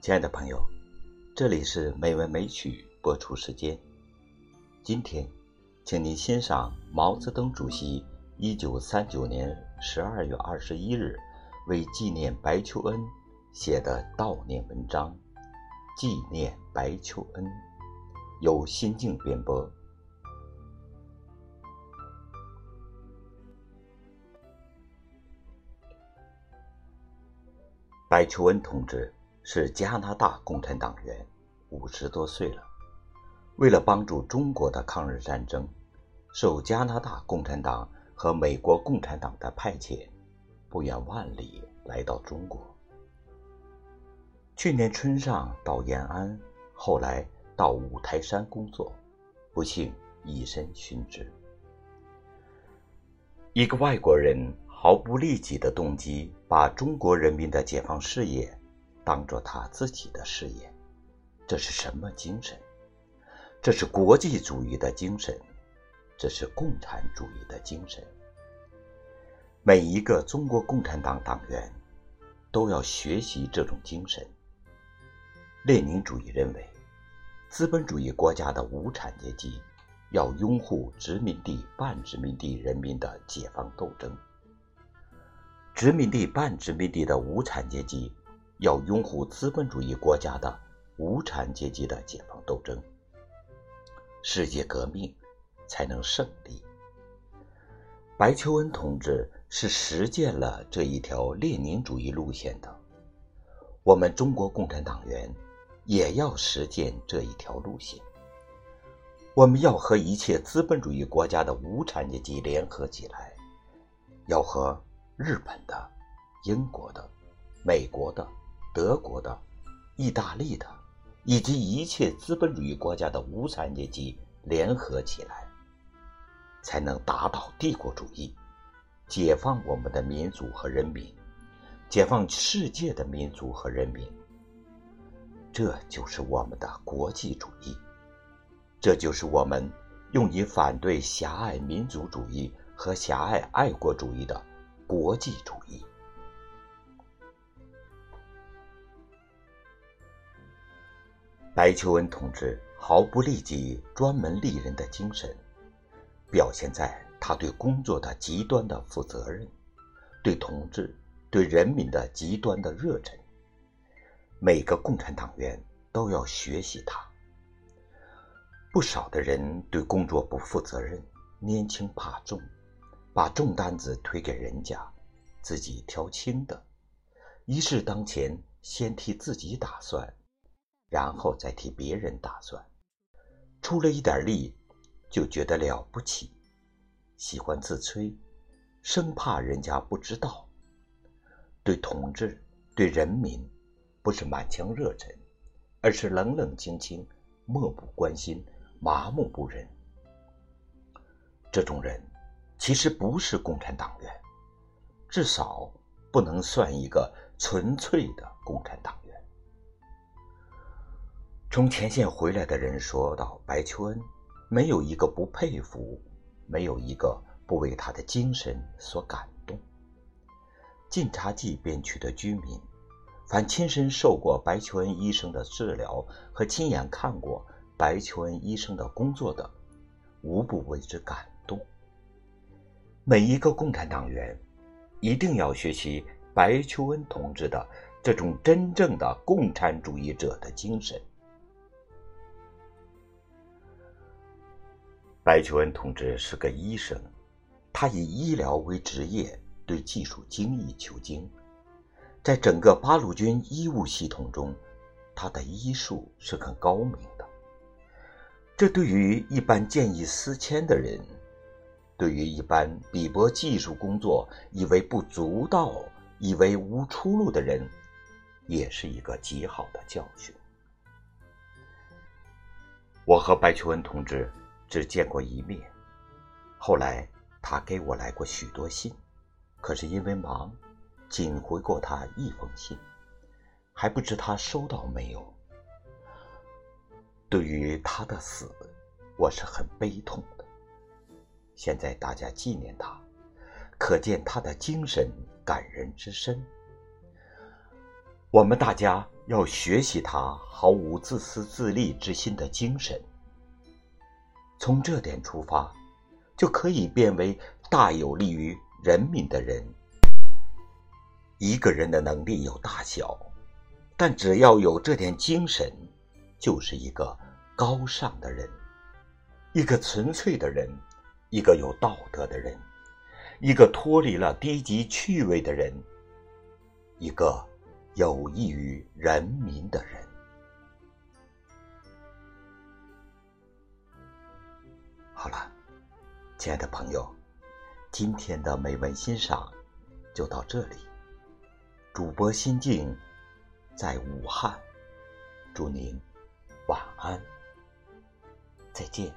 亲爱的朋友，这里是美文美曲播出时间。今天，请您欣赏毛泽东主席一九三九年十二月二十一日为纪念白求恩写的悼念文章《纪念白求恩》，由心境编播。白求恩同志。是加拿大共产党员，五十多岁了。为了帮助中国的抗日战争，受加拿大共产党和美国共产党的派遣，不远万里来到中国。去年春上到延安，后来到五台山工作，不幸以身殉职。一个外国人毫不利己的动机，把中国人民的解放事业。当做他自己的事业，这是什么精神？这是国际主义的精神，这是共产主义的精神。每一个中国共产党党员都要学习这种精神。列宁主义认为，资本主义国家的无产阶级要拥护殖民地半殖民地人民的解放斗争，殖民地半殖民地的无产阶级。要拥护资本主义国家的无产阶级的解放斗争，世界革命才能胜利。白求恩同志是实践了这一条列宁主义路线的，我们中国共产党员也要实践这一条路线。我们要和一切资本主义国家的无产阶级联合起来，要和日本的、英国的、美国的。德国的、意大利的，以及一切资本主义国家的无产阶级联合起来，才能打倒帝国主义，解放我们的民族和人民，解放世界的民族和人民。这就是我们的国际主义，这就是我们用以反对狭隘民族主义和狭隘爱国主义的国际主义。白求恩同志毫不利己、专门利人的精神，表现在他对工作的极端的负责任，对同志、对人民的极端的热忱。每个共产党员都要学习他。不少的人对工作不负责任，拈轻怕重，把重担子推给人家，自己挑轻的，一事当前先替自己打算。然后再替别人打算，出了一点力，就觉得了不起，喜欢自吹，生怕人家不知道。对同志、对人民，不是满腔热忱，而是冷冷清清、漠不关心、麻木不仁。这种人，其实不是共产党员，至少不能算一个纯粹的共产党。从前线回来的人说道：“白求恩，没有一个不佩服，没有一个不为他的精神所感动。晋察冀边区的居民，凡亲身受过白求恩医生的治疗和亲眼看过白求恩医生的工作的，无不为之感动。每一个共产党员，一定要学习白求恩同志的这种真正的共产主义者的精神。”白求恩同志是个医生，他以医疗为职业，对技术精益求精。在整个八路军医务系统中，他的医术是很高明的。这对于一般见异思迁的人，对于一般鄙薄技术工作、以为不足道、以为无出路的人，也是一个极好的教训。我和白求恩同志。只见过一面，后来他给我来过许多信，可是因为忙，仅回过他一封信，还不知他收到没有。对于他的死，我是很悲痛的。现在大家纪念他，可见他的精神感人之深。我们大家要学习他毫无自私自利之心的精神。从这点出发，就可以变为大有利于人民的人。一个人的能力有大小，但只要有这点精神，就是一个高尚的人，一个纯粹的人，一个有道德的人，一个脱离了低级趣味的人，一个有益于人民的人。亲爱的朋友，今天的美文欣赏就到这里。主播心境在武汉，祝您晚安，再见。